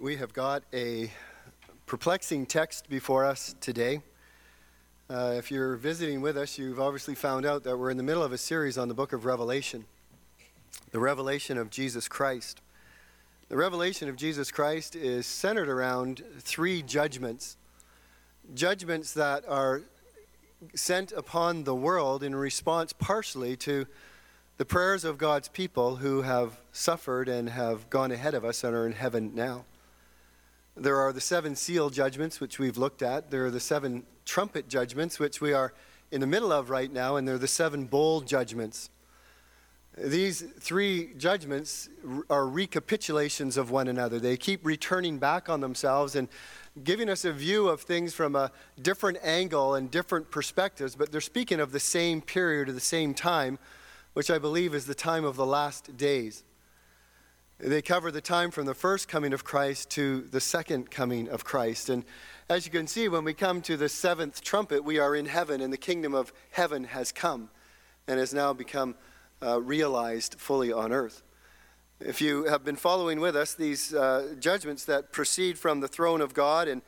We have got a perplexing text before us today. Uh, if you're visiting with us, you've obviously found out that we're in the middle of a series on the book of Revelation, the revelation of Jesus Christ. The revelation of Jesus Christ is centered around three judgments judgments that are sent upon the world in response partially to the prayers of God's people who have suffered and have gone ahead of us and are in heaven now. There are the seven seal judgments, which we've looked at. There are the seven trumpet judgments, which we are in the middle of right now, and there are the seven bowl judgments. These three judgments are recapitulations of one another. They keep returning back on themselves and giving us a view of things from a different angle and different perspectives, but they're speaking of the same period or the same time, which I believe is the time of the last days. They cover the time from the first coming of Christ to the second coming of Christ. And as you can see, when we come to the seventh trumpet, we are in heaven, and the kingdom of heaven has come and has now become uh, realized fully on earth. If you have been following with us, these uh, judgments that proceed from the throne of God and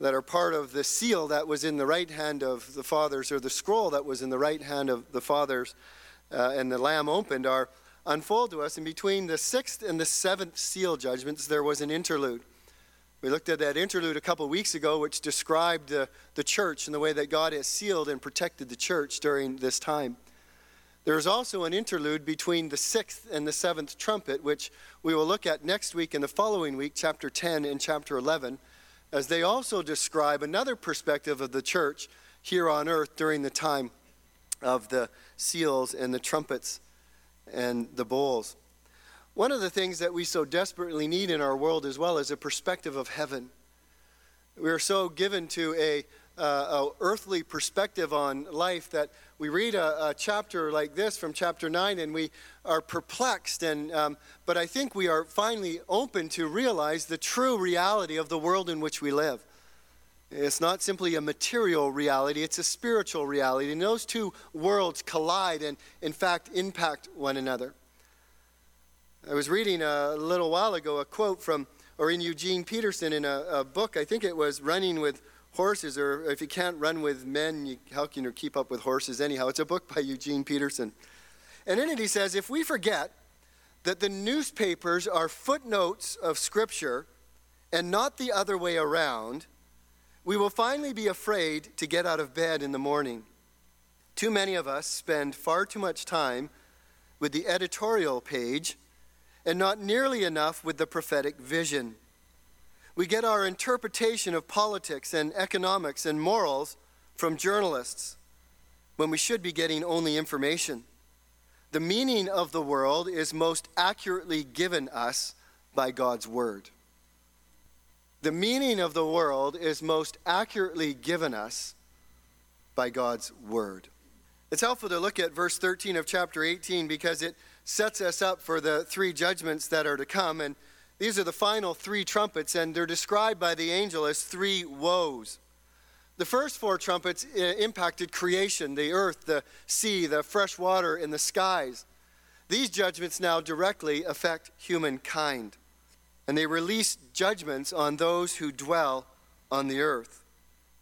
that are part of the seal that was in the right hand of the fathers, or the scroll that was in the right hand of the fathers, uh, and the Lamb opened, are unfold to us. And between the sixth and the seventh seal judgments, there was an interlude. We looked at that interlude a couple weeks ago, which described the, the church and the way that God has sealed and protected the church during this time. There is also an interlude between the sixth and the seventh trumpet, which we will look at next week and the following week, chapter 10 and chapter 11, as they also describe another perspective of the church here on earth during the time of the seals and the trumpets and the bowls. One of the things that we so desperately need in our world as well is a perspective of heaven. We are so given to a, uh, a earthly perspective on life that we read a, a, chapter like this from chapter 9 and we are perplexed and um, but i think we are finally open to realize the true reality of the world in which we live it's not simply a material reality, it's a spiritual reality. And those two worlds collide and, in fact, impact one another. I was reading a little while ago a quote from, or in Eugene Peterson in a, a book, I think it was Running with Horses, or if you can't run with men, you, how can you keep up with horses anyhow? It's a book by Eugene Peterson. And in it he says, if we forget that the newspapers are footnotes of Scripture and not the other way around, we will finally be afraid to get out of bed in the morning. Too many of us spend far too much time with the editorial page and not nearly enough with the prophetic vision. We get our interpretation of politics and economics and morals from journalists when we should be getting only information. The meaning of the world is most accurately given us by God's Word. The meaning of the world is most accurately given us by God's Word. It's helpful to look at verse 13 of chapter 18 because it sets us up for the three judgments that are to come. And these are the final three trumpets, and they're described by the angel as three woes. The first four trumpets uh, impacted creation the earth, the sea, the fresh water, and the skies. These judgments now directly affect humankind and they release judgments on those who dwell on the earth.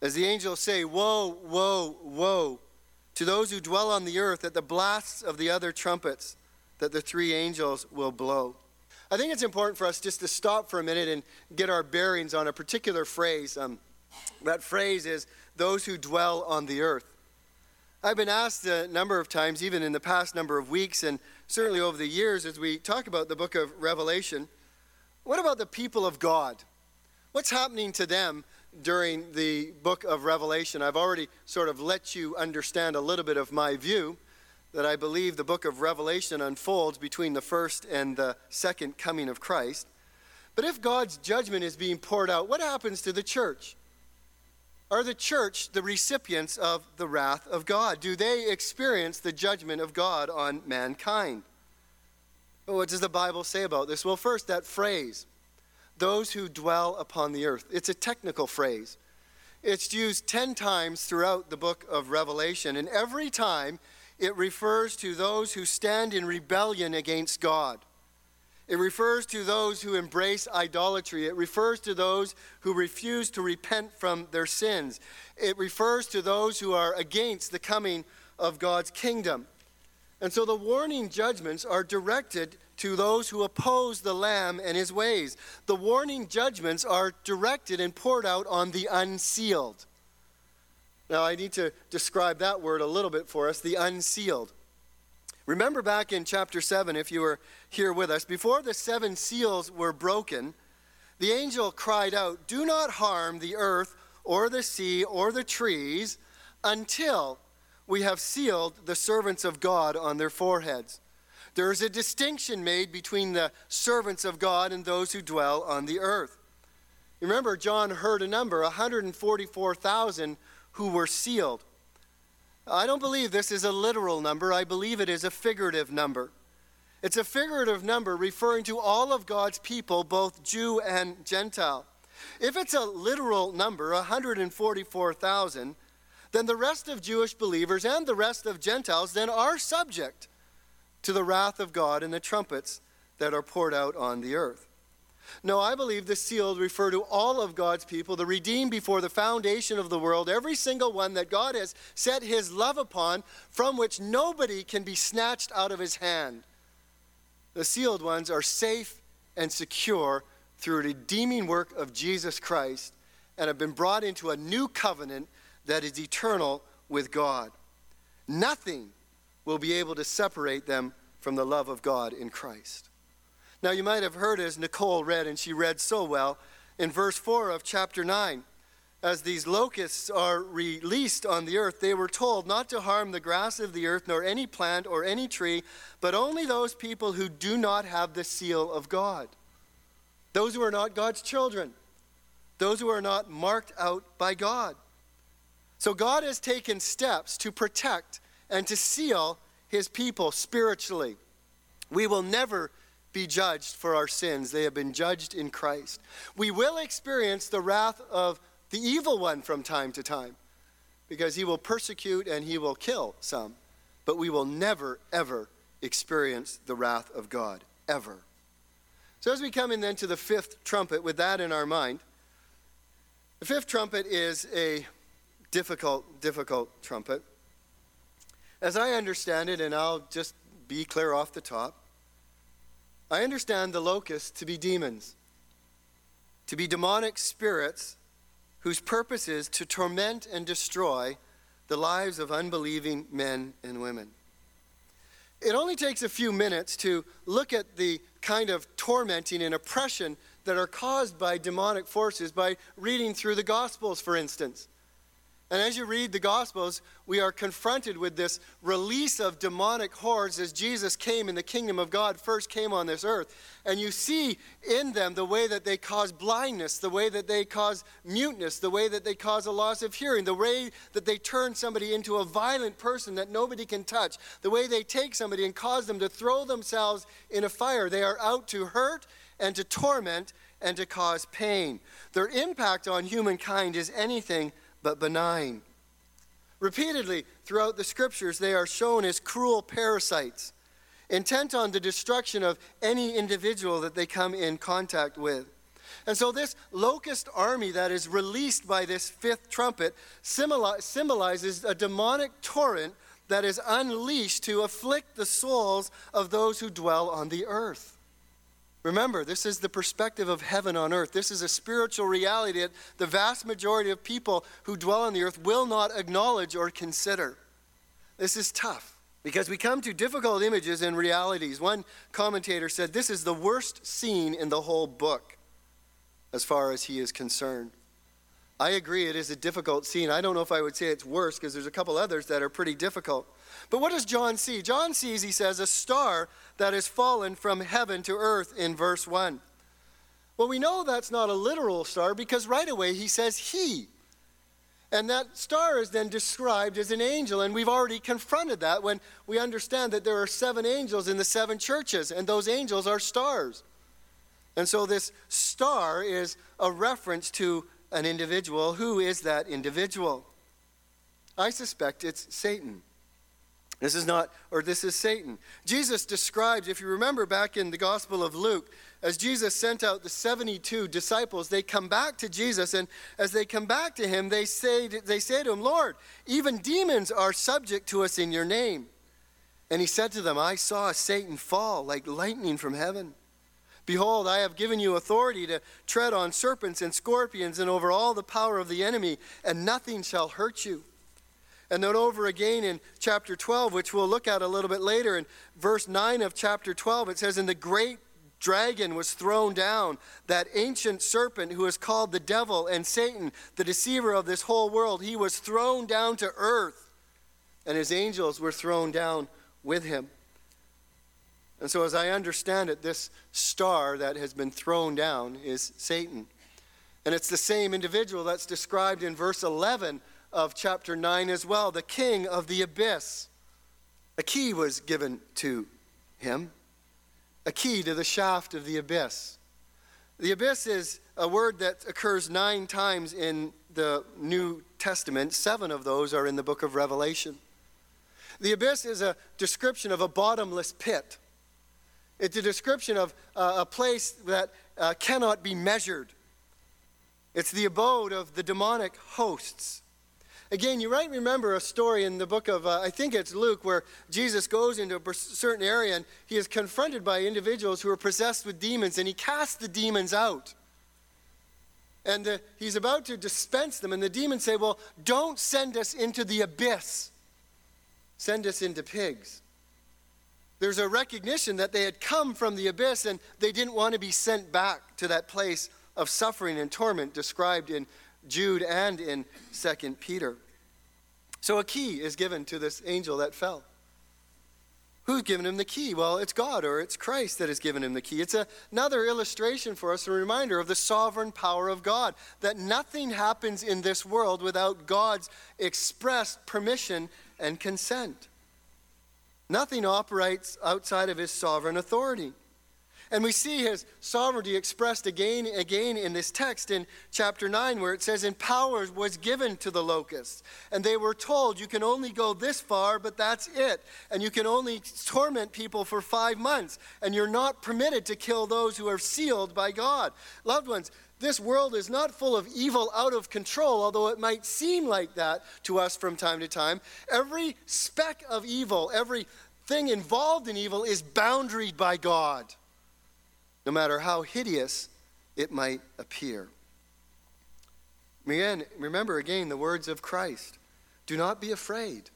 As the angels say, Woe, woe, woe to those who dwell on the earth at the blasts of the other trumpets that the three angels will blow. I think it's important for us just to stop for a minute and get our bearings on a particular phrase. Um, that phrase is those who dwell on the earth. I've been asked a number of times, even in the past number of weeks, and certainly over the years, as we talk about the book of Revelation, what about the people of God? What's happening to them during the book of Revelation? I've already sort of let you understand a little bit of my view that I believe the book of Revelation unfolds between the first and the second coming of Christ. But if God's judgment is being poured out, what happens to the church? Are the church the recipients of the wrath of God? Do they experience the judgment of God on mankind? What does the Bible say about this? Well, first, that phrase, those who dwell upon the earth. It's a technical phrase. It's used 10 times throughout the book of Revelation, and every time it refers to those who stand in rebellion against God. It refers to those who embrace idolatry. It refers to those who refuse to repent from their sins. It refers to those who are against the coming of God's kingdom. And so the warning judgments are directed to those who oppose the Lamb and his ways. The warning judgments are directed and poured out on the unsealed. Now, I need to describe that word a little bit for us the unsealed. Remember back in chapter 7, if you were here with us, before the seven seals were broken, the angel cried out, Do not harm the earth or the sea or the trees until we have sealed the servants of God on their foreheads. There is a distinction made between the servants of God and those who dwell on the earth. Remember, John heard a number 144,000 who were sealed. I don't believe this is a literal number, I believe it is a figurative number. It's a figurative number referring to all of God's people, both Jew and Gentile. If it's a literal number, 144,000, then the rest of Jewish believers and the rest of Gentiles then are subject to the wrath of God and the trumpets that are poured out on the earth. No, I believe the sealed refer to all of God's people, the redeemed before the foundation of the world, every single one that God has set his love upon, from which nobody can be snatched out of his hand. The sealed ones are safe and secure through a redeeming work of Jesus Christ and have been brought into a new covenant that is eternal with God. Nothing will be able to separate them from the love of God in Christ. Now, you might have heard as Nicole read, and she read so well, in verse 4 of chapter 9. As these locusts are released on the earth, they were told not to harm the grass of the earth, nor any plant or any tree, but only those people who do not have the seal of God. Those who are not God's children, those who are not marked out by God. So God has taken steps to protect and to seal his people spiritually. We will never be judged for our sins. They have been judged in Christ. We will experience the wrath of the evil one from time to time because he will persecute and he will kill some. But we will never, ever experience the wrath of God, ever. So, as we come in then to the fifth trumpet, with that in our mind, the fifth trumpet is a difficult, difficult trumpet. As I understand it, and I'll just be clear off the top, I understand the locusts to be demons, to be demonic spirits whose purpose is to torment and destroy the lives of unbelieving men and women. It only takes a few minutes to look at the kind of tormenting and oppression that are caused by demonic forces by reading through the Gospels, for instance. And as you read the Gospels, we are confronted with this release of demonic hordes as Jesus came in the kingdom of God first came on this earth. And you see in them the way that they cause blindness, the way that they cause muteness, the way that they cause a loss of hearing, the way that they turn somebody into a violent person that nobody can touch, the way they take somebody and cause them to throw themselves in a fire. They are out to hurt and to torment and to cause pain. Their impact on humankind is anything but benign. Repeatedly throughout the scriptures, they are shown as cruel parasites, intent on the destruction of any individual that they come in contact with. And so, this locust army that is released by this fifth trumpet symbolizes a demonic torrent that is unleashed to afflict the souls of those who dwell on the earth. Remember, this is the perspective of heaven on earth. This is a spiritual reality that the vast majority of people who dwell on the earth will not acknowledge or consider. This is tough because we come to difficult images and realities. One commentator said this is the worst scene in the whole book as far as he is concerned. I agree, it is a difficult scene. I don't know if I would say it's worse because there's a couple others that are pretty difficult. But what does John see? John sees, he says, a star that has fallen from heaven to earth in verse 1. Well, we know that's not a literal star because right away he says he. And that star is then described as an angel, and we've already confronted that when we understand that there are seven angels in the seven churches, and those angels are stars. And so this star is a reference to an individual. Who is that individual? I suspect it's Satan. This is not, or this is Satan. Jesus describes, if you remember back in the Gospel of Luke, as Jesus sent out the 72 disciples, they come back to Jesus, and as they come back to him, they say, they say to him, Lord, even demons are subject to us in your name. And he said to them, I saw Satan fall like lightning from heaven. Behold, I have given you authority to tread on serpents and scorpions and over all the power of the enemy, and nothing shall hurt you. And then over again in chapter 12, which we'll look at a little bit later, in verse 9 of chapter 12, it says, And the great dragon was thrown down, that ancient serpent who is called the devil and Satan, the deceiver of this whole world. He was thrown down to earth, and his angels were thrown down with him. And so, as I understand it, this star that has been thrown down is Satan. And it's the same individual that's described in verse 11 of chapter 9 as well, the king of the abyss. A key was given to him, a key to the shaft of the abyss. The abyss is a word that occurs nine times in the New Testament. Seven of those are in the book of Revelation. The abyss is a description of a bottomless pit. It's a description of uh, a place that uh, cannot be measured. It's the abode of the demonic hosts. Again, you might remember a story in the book of, uh, I think it's Luke, where Jesus goes into a certain area and he is confronted by individuals who are possessed with demons and he casts the demons out. And uh, he's about to dispense them, and the demons say, Well, don't send us into the abyss, send us into pigs. There's a recognition that they had come from the abyss and they didn't want to be sent back to that place of suffering and torment described in Jude and in 2 Peter. So a key is given to this angel that fell. Who's given him the key? Well, it's God or it's Christ that has given him the key. It's a, another illustration for us, a reminder of the sovereign power of God, that nothing happens in this world without God's express permission and consent. Nothing operates outside of his sovereign authority. And we see his sovereignty expressed again and again in this text in chapter 9, where it says, And power was given to the locusts. And they were told, You can only go this far, but that's it. And you can only torment people for five months. And you're not permitted to kill those who are sealed by God. Loved ones, this world is not full of evil out of control, although it might seem like that to us from time to time. Every speck of evil, every thing involved in evil is boundaried by God no matter how hideous it might appear. Again, remember again the words of Christ Do not be afraid.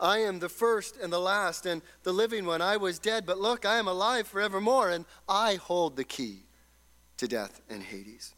I am the first and the last and the living one. I was dead, but look, I am alive forevermore, and I hold the key to death and Hades.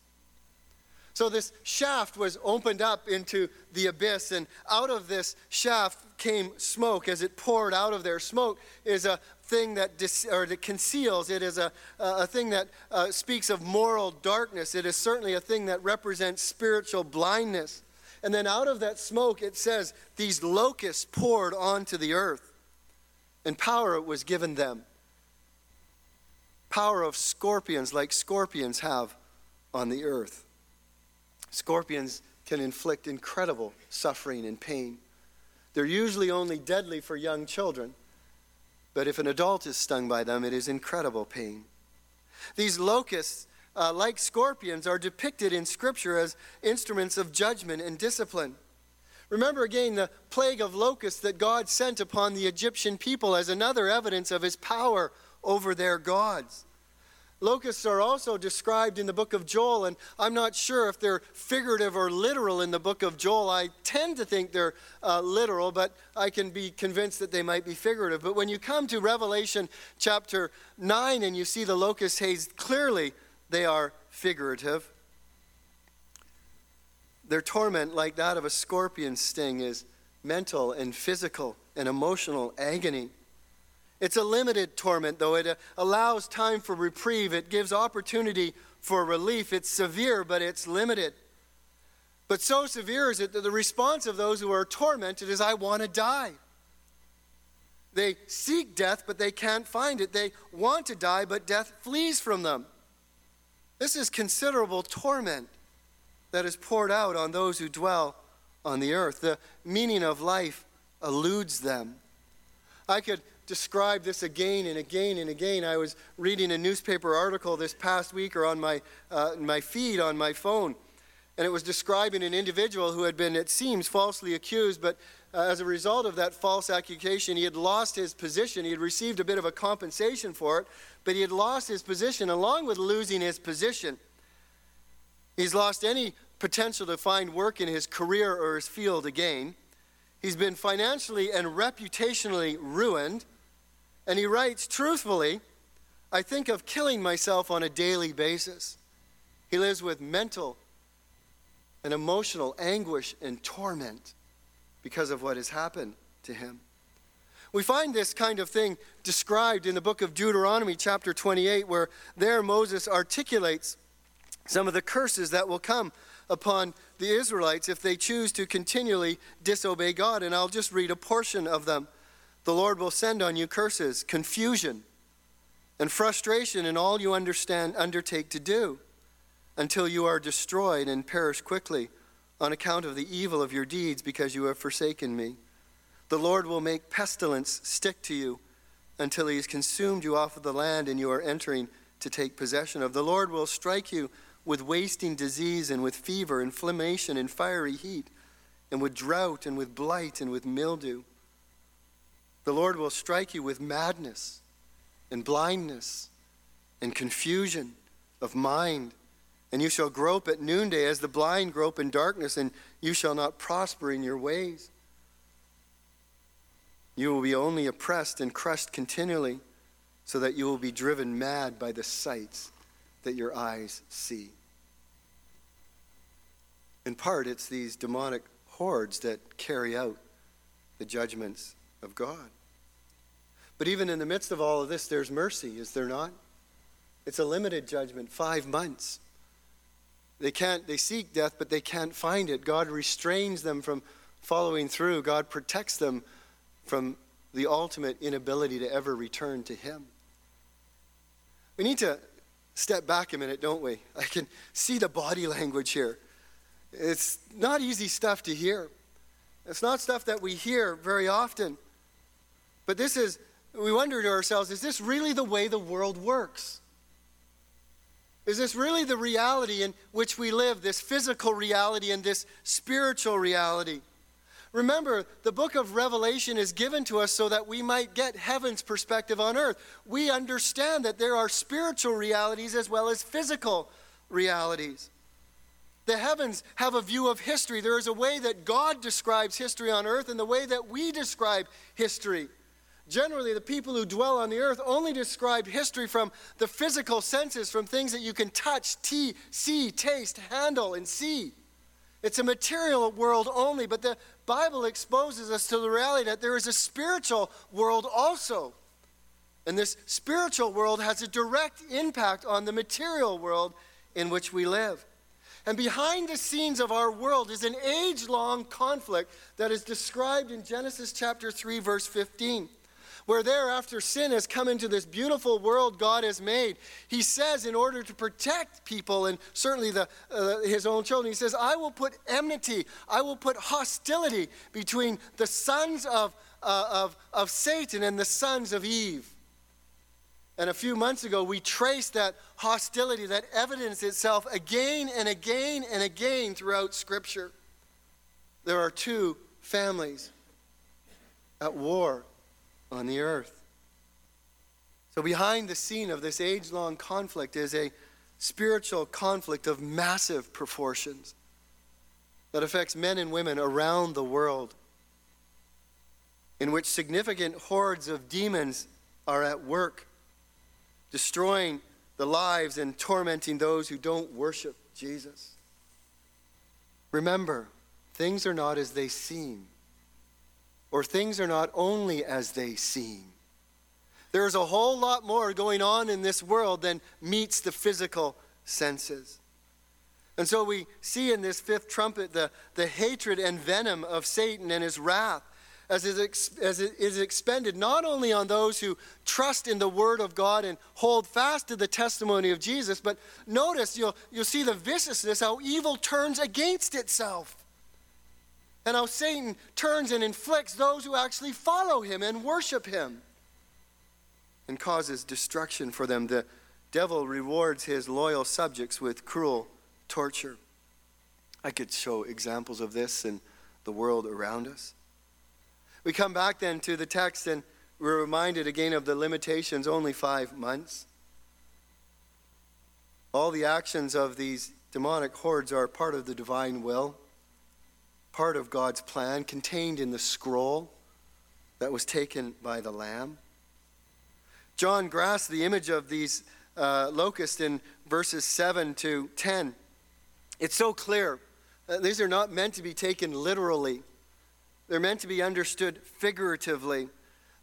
So this shaft was opened up into the abyss, and out of this shaft came smoke. As it poured out of there, smoke is a thing that, dis, or that conceals, it is a, a thing that uh, speaks of moral darkness. It is certainly a thing that represents spiritual blindness. And then out of that smoke, it says, these locusts poured onto the earth, and power was given them. Power of scorpions, like scorpions have on the earth. Scorpions can inflict incredible suffering and pain. They're usually only deadly for young children. But if an adult is stung by them, it is incredible pain. These locusts, uh, like scorpions, are depicted in Scripture as instruments of judgment and discipline. Remember again the plague of locusts that God sent upon the Egyptian people as another evidence of his power over their gods. Locusts are also described in the book of Joel, and I'm not sure if they're figurative or literal in the book of Joel. I tend to think they're uh, literal, but I can be convinced that they might be figurative. But when you come to Revelation chapter 9 and you see the locust haze, clearly they are figurative. Their torment, like that of a scorpion sting, is mental and physical and emotional agony. It's a limited torment, though. It uh, allows time for reprieve, it gives opportunity for relief. It's severe, but it's limited. But so severe is it that the response of those who are tormented is, I want to die. They seek death, but they can't find it. They want to die, but death flees from them. This is considerable torment that is poured out on those who dwell on the earth. The meaning of life eludes them. I could describe this again and again and again. I was reading a newspaper article this past week or on my, uh, my feed on my phone, and it was describing an individual who had been, it seems, falsely accused, but uh, as a result of that false accusation, he had lost his position. He had received a bit of a compensation for it, but he had lost his position along with losing his position. He's lost any potential to find work in his career or his field again. He's been financially and reputationally ruined. And he writes, truthfully, I think of killing myself on a daily basis. He lives with mental and emotional anguish and torment because of what has happened to him. We find this kind of thing described in the book of Deuteronomy, chapter 28, where there Moses articulates some of the curses that will come upon the Israelites if they choose to continually disobey God. And I'll just read a portion of them. The Lord will send on you curses, confusion, and frustration in all you understand undertake to do until you are destroyed and perish quickly on account of the evil of your deeds because you have forsaken me. The Lord will make pestilence stick to you until he has consumed you off of the land and you are entering to take possession of. The Lord will strike you with wasting disease and with fever, inflammation, and fiery heat, and with drought and with blight and with mildew. The Lord will strike you with madness and blindness and confusion of mind. And you shall grope at noonday as the blind grope in darkness, and you shall not prosper in your ways. You will be only oppressed and crushed continually, so that you will be driven mad by the sights that your eyes see. In part, it's these demonic hordes that carry out the judgments of God. But even in the midst of all of this, there's mercy, is there not? It's a limited judgment, five months. They can't, they seek death, but they can't find it. God restrains them from following through. God protects them from the ultimate inability to ever return to Him. We need to step back a minute, don't we? I can see the body language here. It's not easy stuff to hear. It's not stuff that we hear very often. But this is, we wonder to ourselves, is this really the way the world works? Is this really the reality in which we live, this physical reality and this spiritual reality? Remember, the book of Revelation is given to us so that we might get heaven's perspective on earth. We understand that there are spiritual realities as well as physical realities. The heavens have a view of history. There is a way that God describes history on earth and the way that we describe history. Generally, the people who dwell on the earth only describe history from the physical senses, from things that you can touch, tea, see, taste, handle, and see. It's a material world only, but the Bible exposes us to the reality that there is a spiritual world also. And this spiritual world has a direct impact on the material world in which we live. And behind the scenes of our world is an age long conflict that is described in Genesis chapter 3, verse 15. Where thereafter sin has come into this beautiful world God has made, he says, in order to protect people and certainly the, uh, his own children, he says, I will put enmity, I will put hostility between the sons of, uh, of, of Satan and the sons of Eve. And a few months ago, we traced that hostility that evidenced itself again and again and again throughout Scripture. There are two families at war on the earth. So, behind the scene of this age long conflict is a spiritual conflict of massive proportions that affects men and women around the world, in which significant hordes of demons are at work destroying the lives and tormenting those who don't worship Jesus. Remember, things are not as they seem, or things are not only as they seem. There's a whole lot more going on in this world than meets the physical senses. And so we see in this fifth trumpet the, the hatred and venom of Satan and his wrath as it, as it is expended not only on those who trust in the Word of God and hold fast to the testimony of Jesus, but notice you'll, you'll see the viciousness, how evil turns against itself. And how Satan turns and inflicts those who actually follow him and worship him and causes destruction for them. The devil rewards his loyal subjects with cruel torture. I could show examples of this in the world around us. We come back then to the text and we're reminded again of the limitations only five months. All the actions of these demonic hordes are part of the divine will, part of God's plan, contained in the scroll that was taken by the Lamb. John grasped the image of these uh, locusts in verses 7 to 10. It's so clear. Uh, these are not meant to be taken literally, they're meant to be understood figuratively.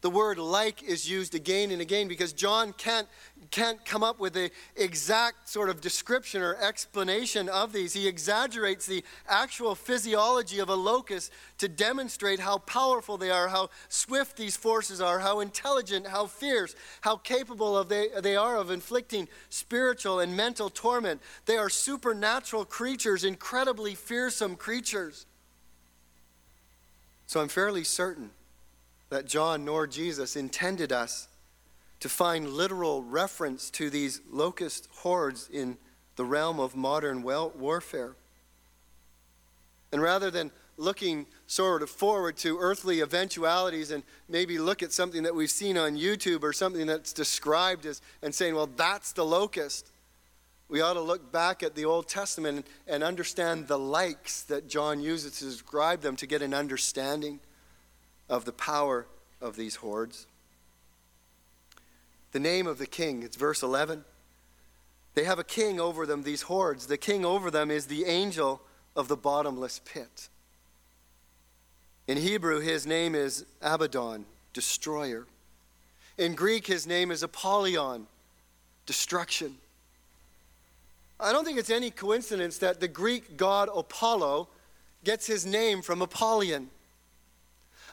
The word like is used again and again because John can't, can't come up with the exact sort of description or explanation of these. He exaggerates the actual physiology of a locust to demonstrate how powerful they are, how swift these forces are, how intelligent, how fierce, how capable of they, they are of inflicting spiritual and mental torment. They are supernatural creatures, incredibly fearsome creatures. So I'm fairly certain that John nor Jesus intended us to find literal reference to these locust hordes in the realm of modern warfare. And rather than looking sort of forward to earthly eventualities and maybe look at something that we've seen on YouTube or something that's described as and saying, well, that's the locust. We ought to look back at the Old Testament and understand the likes that John uses to describe them to get an understanding of the power of these hordes. The name of the king, it's verse 11. They have a king over them, these hordes. The king over them is the angel of the bottomless pit. In Hebrew, his name is Abaddon, destroyer. In Greek, his name is Apollyon, destruction. I don't think it's any coincidence that the Greek god Apollo gets his name from Apollyon.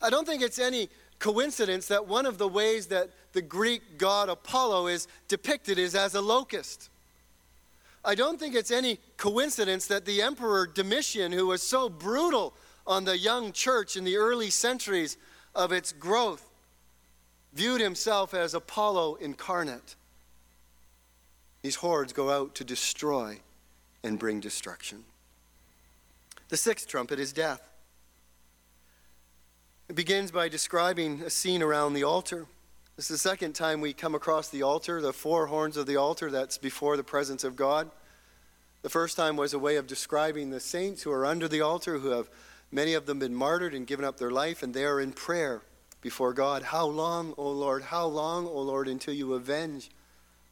I don't think it's any coincidence that one of the ways that the Greek god Apollo is depicted is as a locust. I don't think it's any coincidence that the Emperor Domitian, who was so brutal on the young church in the early centuries of its growth, viewed himself as Apollo incarnate. These hordes go out to destroy and bring destruction. The sixth trumpet is death. It begins by describing a scene around the altar. This is the second time we come across the altar, the four horns of the altar that's before the presence of God. The first time was a way of describing the saints who are under the altar, who have many of them been martyred and given up their life, and they are in prayer before God. How long, O Lord, how long, O Lord, until you avenge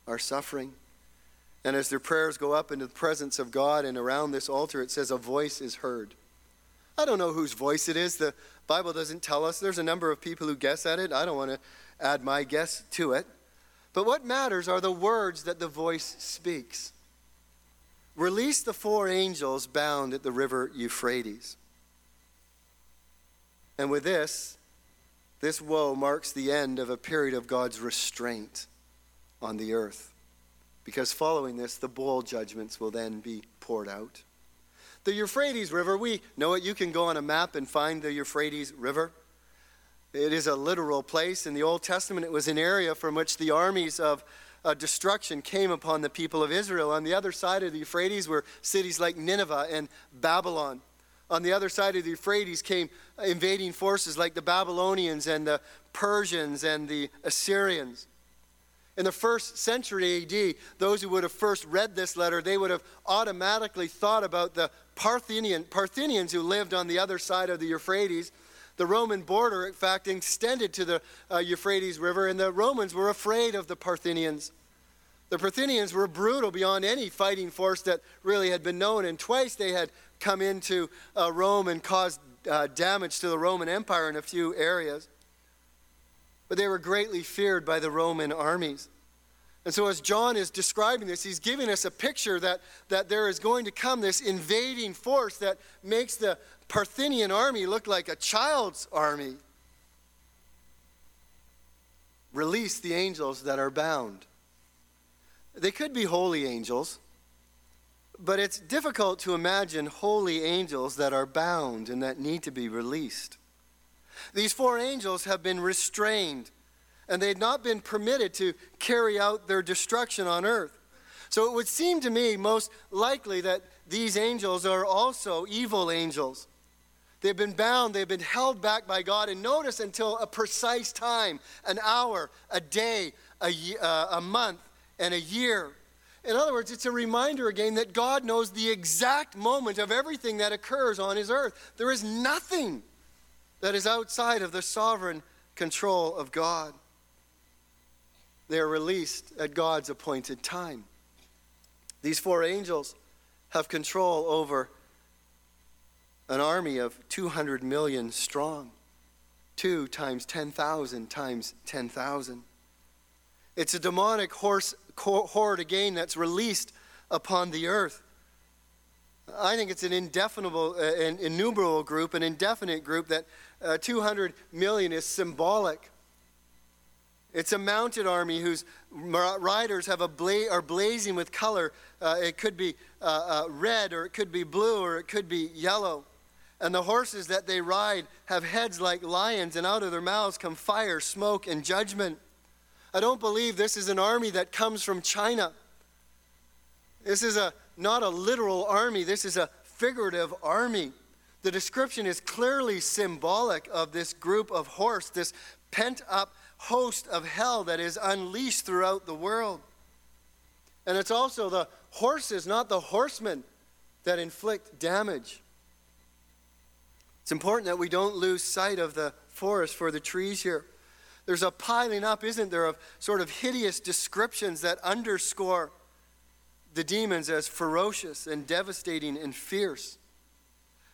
our suffering? And as their prayers go up into the presence of God and around this altar, it says, A voice is heard. I don't know whose voice it is. The Bible doesn't tell us. There's a number of people who guess at it. I don't want to add my guess to it. But what matters are the words that the voice speaks. Release the four angels bound at the river Euphrates. And with this, this woe marks the end of a period of God's restraint on the earth. Because following this, the bowl judgments will then be poured out. The Euphrates River, we know it. You can go on a map and find the Euphrates River. It is a literal place. In the Old Testament, it was an area from which the armies of uh, destruction came upon the people of Israel. On the other side of the Euphrates were cities like Nineveh and Babylon. On the other side of the Euphrates came invading forces like the Babylonians and the Persians and the Assyrians. In the first century AD, those who would have first read this letter, they would have automatically thought about the Parthian, Parthians who lived on the other side of the Euphrates. The Roman border, in fact, extended to the uh, Euphrates River, and the Romans were afraid of the Parthians. The Parthians were brutal beyond any fighting force that really had been known, and twice they had come into uh, Rome and caused uh, damage to the Roman Empire in a few areas. But they were greatly feared by the Roman armies. And so, as John is describing this, he's giving us a picture that, that there is going to come this invading force that makes the Parthian army look like a child's army. Release the angels that are bound. They could be holy angels, But it's difficult to imagine holy angels that are bound and that need to be released. These four angels have been restrained, and they had not been permitted to carry out their destruction on earth. So it would seem to me most likely that these angels are also evil angels. They've been bound, they've been held back by God, and notice until a precise time an hour, a day, a, uh, a month, and a year. In other words, it's a reminder again that God knows the exact moment of everything that occurs on his earth. There is nothing that is outside of the sovereign control of God. They are released at God's appointed time. These four angels have control over an army of 200 million strong, 2 times 10,000 times 10,000. It's a demonic horse, horde again that's released upon the earth. I think it's an indefinable, uh, an innumerable group, an indefinite group that uh, 200 million is symbolic. It's a mounted army whose riders have a bla- are blazing with color. Uh, it could be uh, uh, red, or it could be blue, or it could be yellow. And the horses that they ride have heads like lions, and out of their mouths come fire, smoke, and judgment. I don't believe this is an army that comes from China. This is a, not a literal army, this is a figurative army. The description is clearly symbolic of this group of horse, this pent up host of hell that is unleashed throughout the world. And it's also the horses, not the horsemen, that inflict damage. It's important that we don't lose sight of the forest for the trees here. There's a piling up, isn't there, of sort of hideous descriptions that underscore the demons as ferocious and devastating and fierce.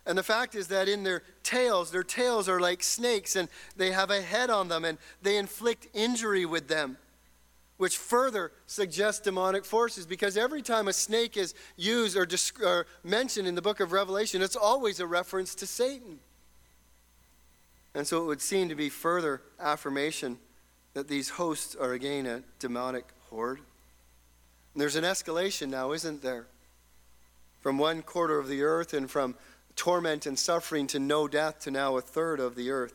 And the fact is that in their tails, their tails are like snakes and they have a head on them and they inflict injury with them, which further suggests demonic forces because every time a snake is used or, or mentioned in the book of Revelation, it's always a reference to Satan. And so it would seem to be further affirmation that these hosts are again a demonic horde. And there's an escalation now, isn't there? From one quarter of the earth and from torment and suffering to no death to now a third of the earth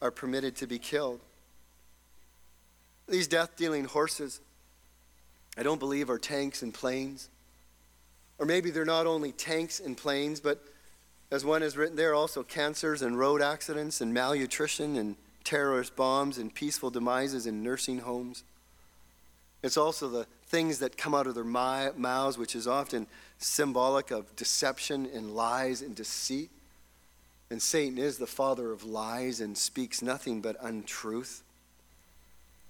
are permitted to be killed. These death dealing horses, I don't believe, are tanks and planes. Or maybe they're not only tanks and planes, but as one has written there, also cancers and road accidents and malnutrition and terrorist bombs and peaceful demises in nursing homes. It's also the things that come out of their mouths, which is often symbolic of deception and lies and deceit. And Satan is the father of lies and speaks nothing but untruth.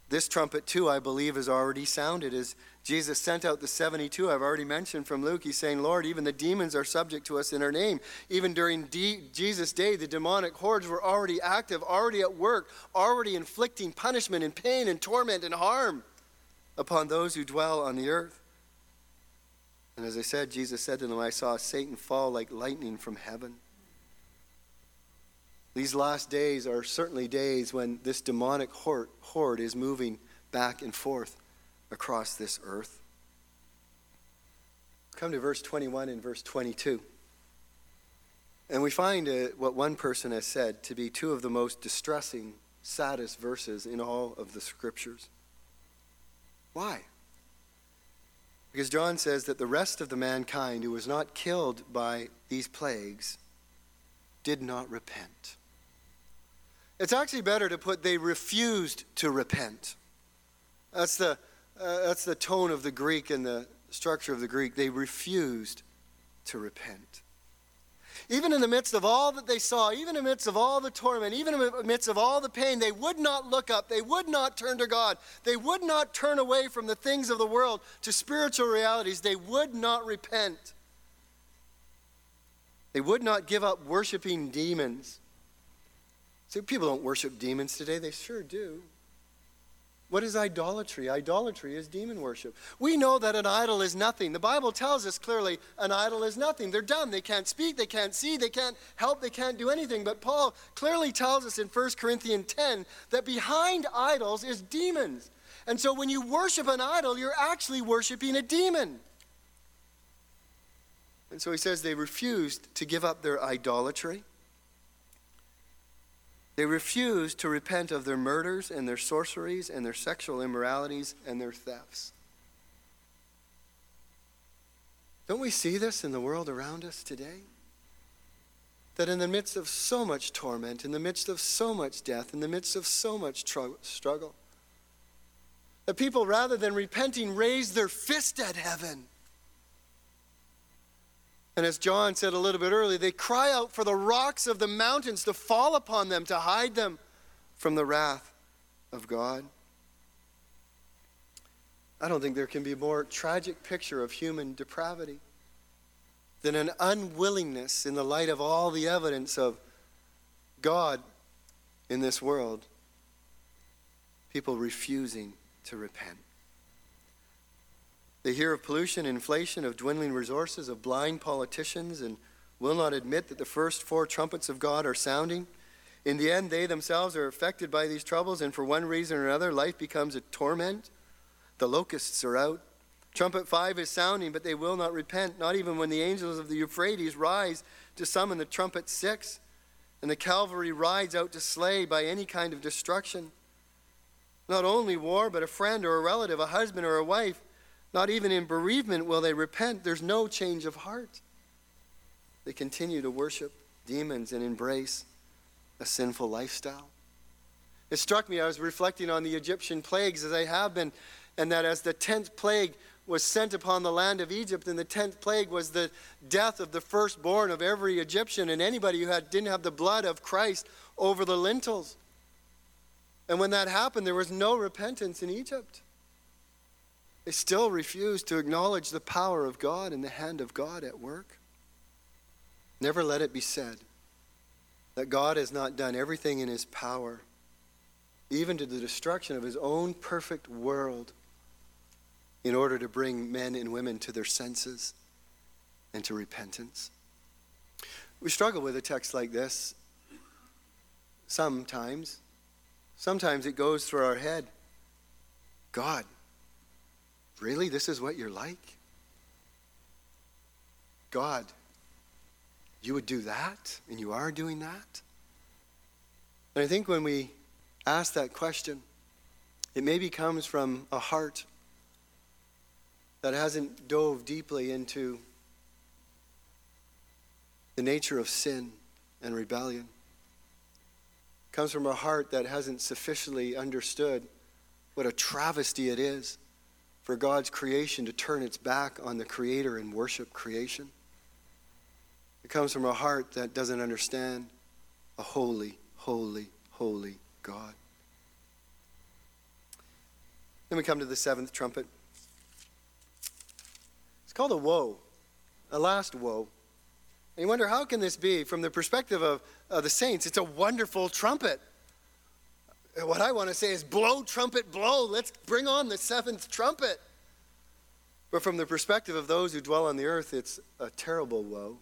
This trumpet, too, I believe, has already sounded as Jesus sent out the 72. I've already mentioned from Luke. He's saying, Lord, even the demons are subject to us in our name. Even during D- Jesus' day, the demonic hordes were already active, already at work, already inflicting punishment and pain and torment and harm upon those who dwell on the earth. And as I said, Jesus said to them, I saw Satan fall like lightning from heaven. These last days are certainly days when this demonic horde is moving back and forth across this earth. Come to verse 21 and verse 22. And we find uh, what one person has said to be two of the most distressing, saddest verses in all of the scriptures. Why? Because John says that the rest of the mankind who was not killed by these plagues did not repent. It's actually better to put they refused to repent. That's the, uh, that's the tone of the Greek and the structure of the Greek. They refused to repent. Even in the midst of all that they saw, even in the midst of all the torment, even in the midst of all the pain, they would not look up. They would not turn to God. They would not turn away from the things of the world to spiritual realities. They would not repent. They would not give up worshiping demons. See, people don't worship demons today. They sure do. What is idolatry? Idolatry is demon worship. We know that an idol is nothing. The Bible tells us clearly an idol is nothing. They're dumb. They can't speak. They can't see. They can't help. They can't do anything. But Paul clearly tells us in 1 Corinthians 10 that behind idols is demons. And so when you worship an idol, you're actually worshiping a demon. And so he says they refused to give up their idolatry. They refused to repent of their murders and their sorceries and their sexual immoralities and their thefts. Don't we see this in the world around us today? That in the midst of so much torment, in the midst of so much death, in the midst of so much tr- struggle, that people, rather than repenting, raise their fist at heaven. And as John said a little bit earlier, they cry out for the rocks of the mountains to fall upon them, to hide them from the wrath of God. I don't think there can be a more tragic picture of human depravity than an unwillingness in the light of all the evidence of God in this world, people refusing to repent. They hear of pollution, inflation, of dwindling resources, of blind politicians, and will not admit that the first four trumpets of God are sounding. In the end, they themselves are affected by these troubles, and for one reason or another, life becomes a torment. The locusts are out. Trumpet five is sounding, but they will not repent, not even when the angels of the Euphrates rise to summon the trumpet six, and the cavalry rides out to slay by any kind of destruction. Not only war, but a friend or a relative, a husband or a wife. Not even in bereavement will they repent. There's no change of heart. They continue to worship demons and embrace a sinful lifestyle. It struck me, I was reflecting on the Egyptian plagues as I have been, and that as the tenth plague was sent upon the land of Egypt, and the tenth plague was the death of the firstborn of every Egyptian and anybody who had, didn't have the blood of Christ over the lintels. And when that happened, there was no repentance in Egypt. They still refuse to acknowledge the power of God and the hand of God at work. Never let it be said that God has not done everything in his power, even to the destruction of his own perfect world, in order to bring men and women to their senses and to repentance. We struggle with a text like this sometimes Sometimes it goes through our head God, really? This is what you're like? God, you would do that, and you are doing that? And I think when we ask that question, it maybe comes from a heart that hasn't dove deeply into the nature of sin and rebellion comes from a heart that hasn't sufficiently understood what a travesty it is for God's creation to turn its back on the Creator and worship creation. It comes from a heart that doesn't understand a holy, holy, holy God. Then we come to the seventh trumpet. It's called a woe, a last woe. And you wonder, how can this be? From the perspective of, of the saints, it's a wonderful trumpet. What I want to say is, blow, trumpet, blow. Let's bring on the seventh trumpet. But from the perspective of those who dwell on the earth, it's a terrible woe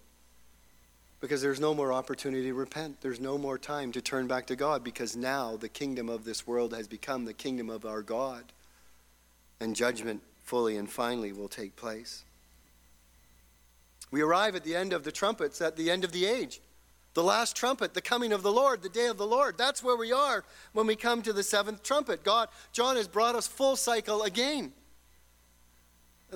because there's no more opportunity to repent. There's no more time to turn back to God because now the kingdom of this world has become the kingdom of our God, and judgment fully and finally will take place. We arrive at the end of the trumpets, at the end of the age. The last trumpet, the coming of the Lord, the day of the Lord. That's where we are when we come to the seventh trumpet. God, John has brought us full cycle again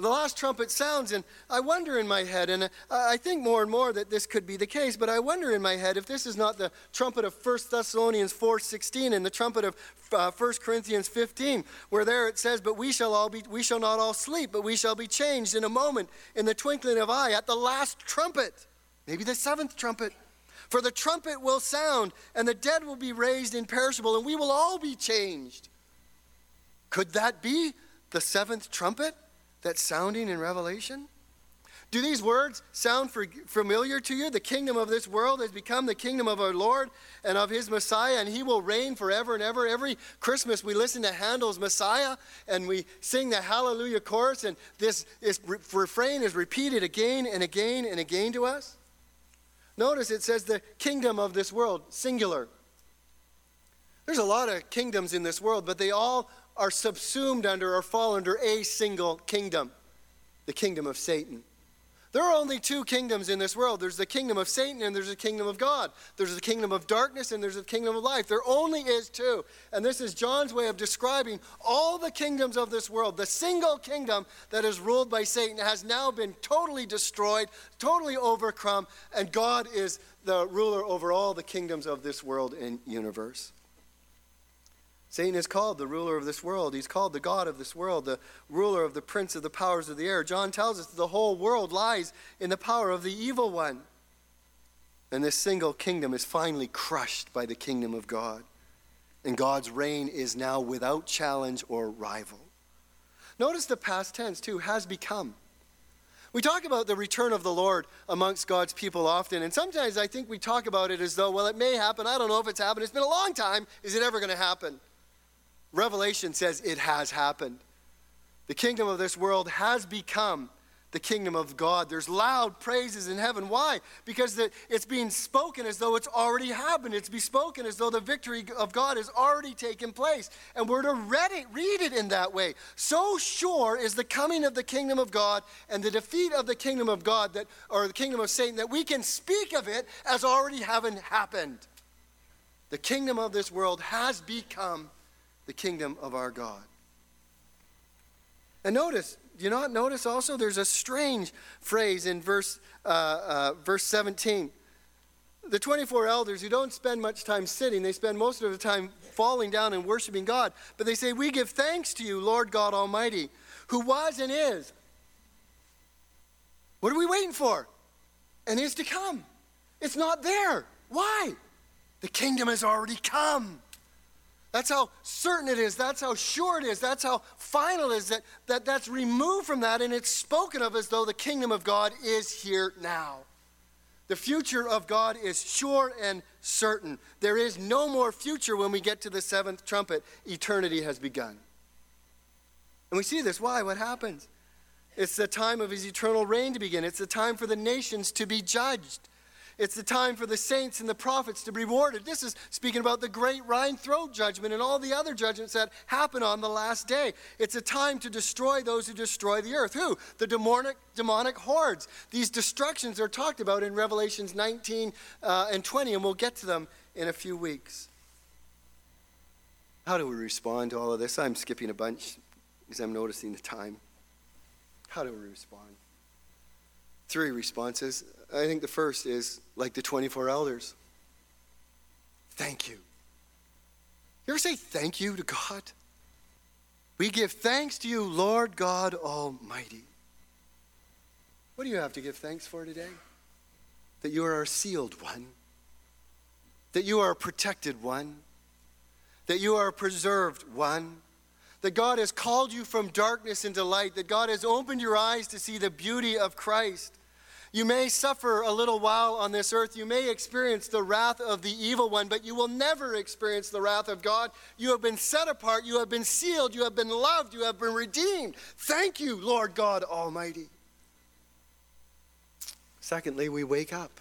the last trumpet sounds, and I wonder in my head, and I think more and more that this could be the case, but I wonder in my head if this is not the trumpet of 1 Thessalonians 4.16 and the trumpet of uh, 1 Corinthians 15, where there it says, But we shall all be we shall not all sleep, but we shall be changed in a moment, in the twinkling of eye, at the last trumpet. Maybe the seventh trumpet. For the trumpet will sound, and the dead will be raised imperishable, and we will all be changed. Could that be the seventh trumpet? that's sounding in Revelation? Do these words sound familiar to you? The kingdom of this world has become the kingdom of our Lord and of his Messiah, and he will reign forever and ever. Every Christmas, we listen to Handel's Messiah and we sing the Hallelujah chorus, and this, this refrain is repeated again and again and again to us. Notice it says the kingdom of this world, singular. There's a lot of kingdoms in this world, but they all are subsumed under or fall under a single kingdom the kingdom of Satan. There are only two kingdoms in this world there's the kingdom of Satan and there's the kingdom of God. There's the kingdom of darkness and there's the kingdom of life. There only is two. And this is John's way of describing all the kingdoms of this world. The single kingdom that is ruled by Satan has now been totally destroyed, totally overcome, and God is the ruler over all the kingdoms of this world and universe. Satan is called the ruler of this world. He's called the God of this world, the ruler of the prince of the powers of the air. John tells us that the whole world lies in the power of the evil one. And this single kingdom is finally crushed by the kingdom of God. And God's reign is now without challenge or rival. Notice the past tense, too, has become. We talk about the return of the Lord amongst God's people often, and sometimes I think we talk about it as though, well, it may happen. I don't know if it's happened. It's been a long time. Is it ever going to happen? Revelation says it has happened. The kingdom of this world has become the kingdom of God. There's loud praises in heaven. Why? Because the, it's being spoken as though it's already happened. It's be spoken as though the victory of God has already taken place. And we're to read it, read it in that way. So sure is the coming of the kingdom of God and the defeat of the kingdom of God that or the kingdom of Satan that we can speak of it as already having happened. The kingdom of this world has become the kingdom of our God. And notice, do you not notice also there's a strange phrase in verse, uh, uh, verse 17. The 24 elders who don't spend much time sitting, they spend most of the time falling down and worshiping God. But they say, We give thanks to you, Lord God Almighty, who was and is. What are we waiting for? And is to come. It's not there. Why? The kingdom has already come. That's how certain it is. That's how sure it is. That's how final it is. That, that that's removed from that and it's spoken of as though the kingdom of God is here now. The future of God is sure and certain. There is no more future when we get to the seventh trumpet. Eternity has begun. And we see this. Why? What happens? It's the time of his eternal reign to begin. It's the time for the nations to be judged. It's the time for the saints and the prophets to be rewarded. This is speaking about the great white throne judgment and all the other judgments that happen on the last day. It's a time to destroy those who destroy the earth. Who? The demonic, demonic hordes. These destructions are talked about in Revelations 19 uh, and 20, and we'll get to them in a few weeks. How do we respond to all of this? I'm skipping a bunch because I'm noticing the time. How do we respond? Three responses. I think the first is like the 24 elders thank you. You ever say thank you to God? We give thanks to you, Lord God Almighty. What do you have to give thanks for today? That you are a sealed one, that you are a protected one, that you are a preserved one, that God has called you from darkness into light, that God has opened your eyes to see the beauty of Christ, you may suffer a little while on this earth. You may experience the wrath of the evil one, but you will never experience the wrath of God. You have been set apart. You have been sealed. You have been loved. You have been redeemed. Thank you, Lord God Almighty. Secondly, we wake up.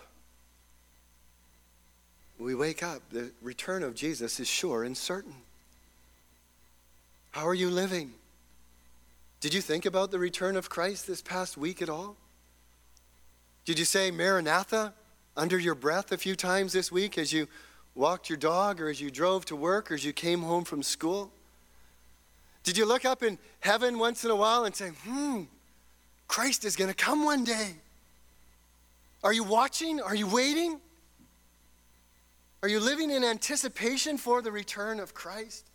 We wake up. The return of Jesus is sure and certain. How are you living? Did you think about the return of Christ this past week at all? Did you say Maranatha under your breath a few times this week as you walked your dog or as you drove to work or as you came home from school? Did you look up in heaven once in a while and say, hmm, Christ is going to come one day? Are you watching? Are you waiting? Are you living in anticipation for the return of Christ?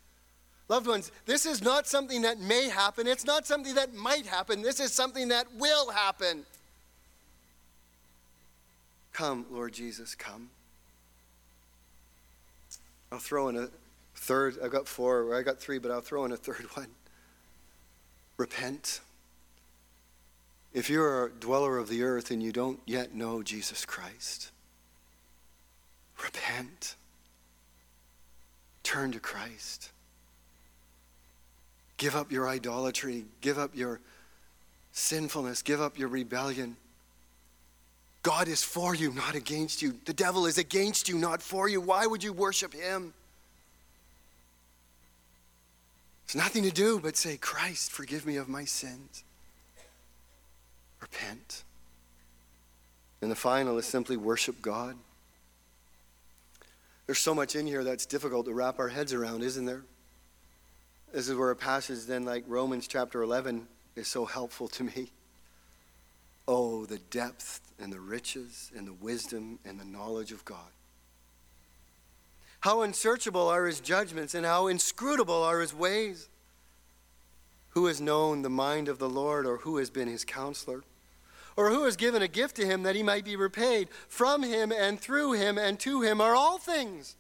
Loved ones, this is not something that may happen. It's not something that might happen. This is something that will happen. Come, Lord Jesus, come. I'll throw in a third. I've got four, I got three, but I'll throw in a third one. Repent. If you're a dweller of the earth and you don't yet know Jesus Christ, repent. Turn to Christ. Give up your idolatry. Give up your sinfulness. Give up your rebellion. God is for you, not against you. The devil is against you, not for you. Why would you worship him? It's nothing to do but say, Christ, forgive me of my sins. Repent. And the final is simply worship God. There's so much in here that's difficult to wrap our heads around, isn't there? This is where a passage then like Romans chapter 11 is so helpful to me. Oh, the depth and the riches and the wisdom and the knowledge of God. How unsearchable are his judgments and how inscrutable are his ways. Who has known the mind of the Lord or who has been his counselor? Or who has given a gift to him that he might be repaid? From him and through him and to him are all things.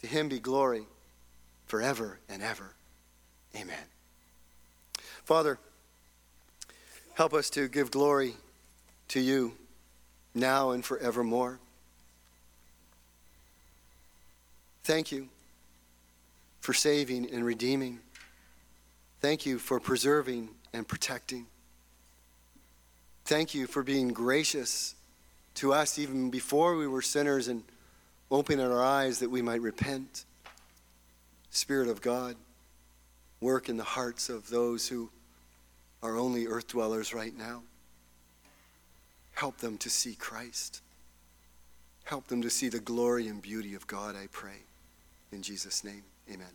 To him be glory forever and ever. Amen. Father, help us to give glory to you now and forevermore. Thank you for saving and redeeming. Thank you for preserving and protecting. Thank you for being gracious to us even before we were sinners and opening our eyes that we might repent. Spirit of God, work in the hearts of those who are only earth dwellers right now. Help them to see Christ. Help them to see the glory and beauty of God, I pray. In Jesus' name, amen.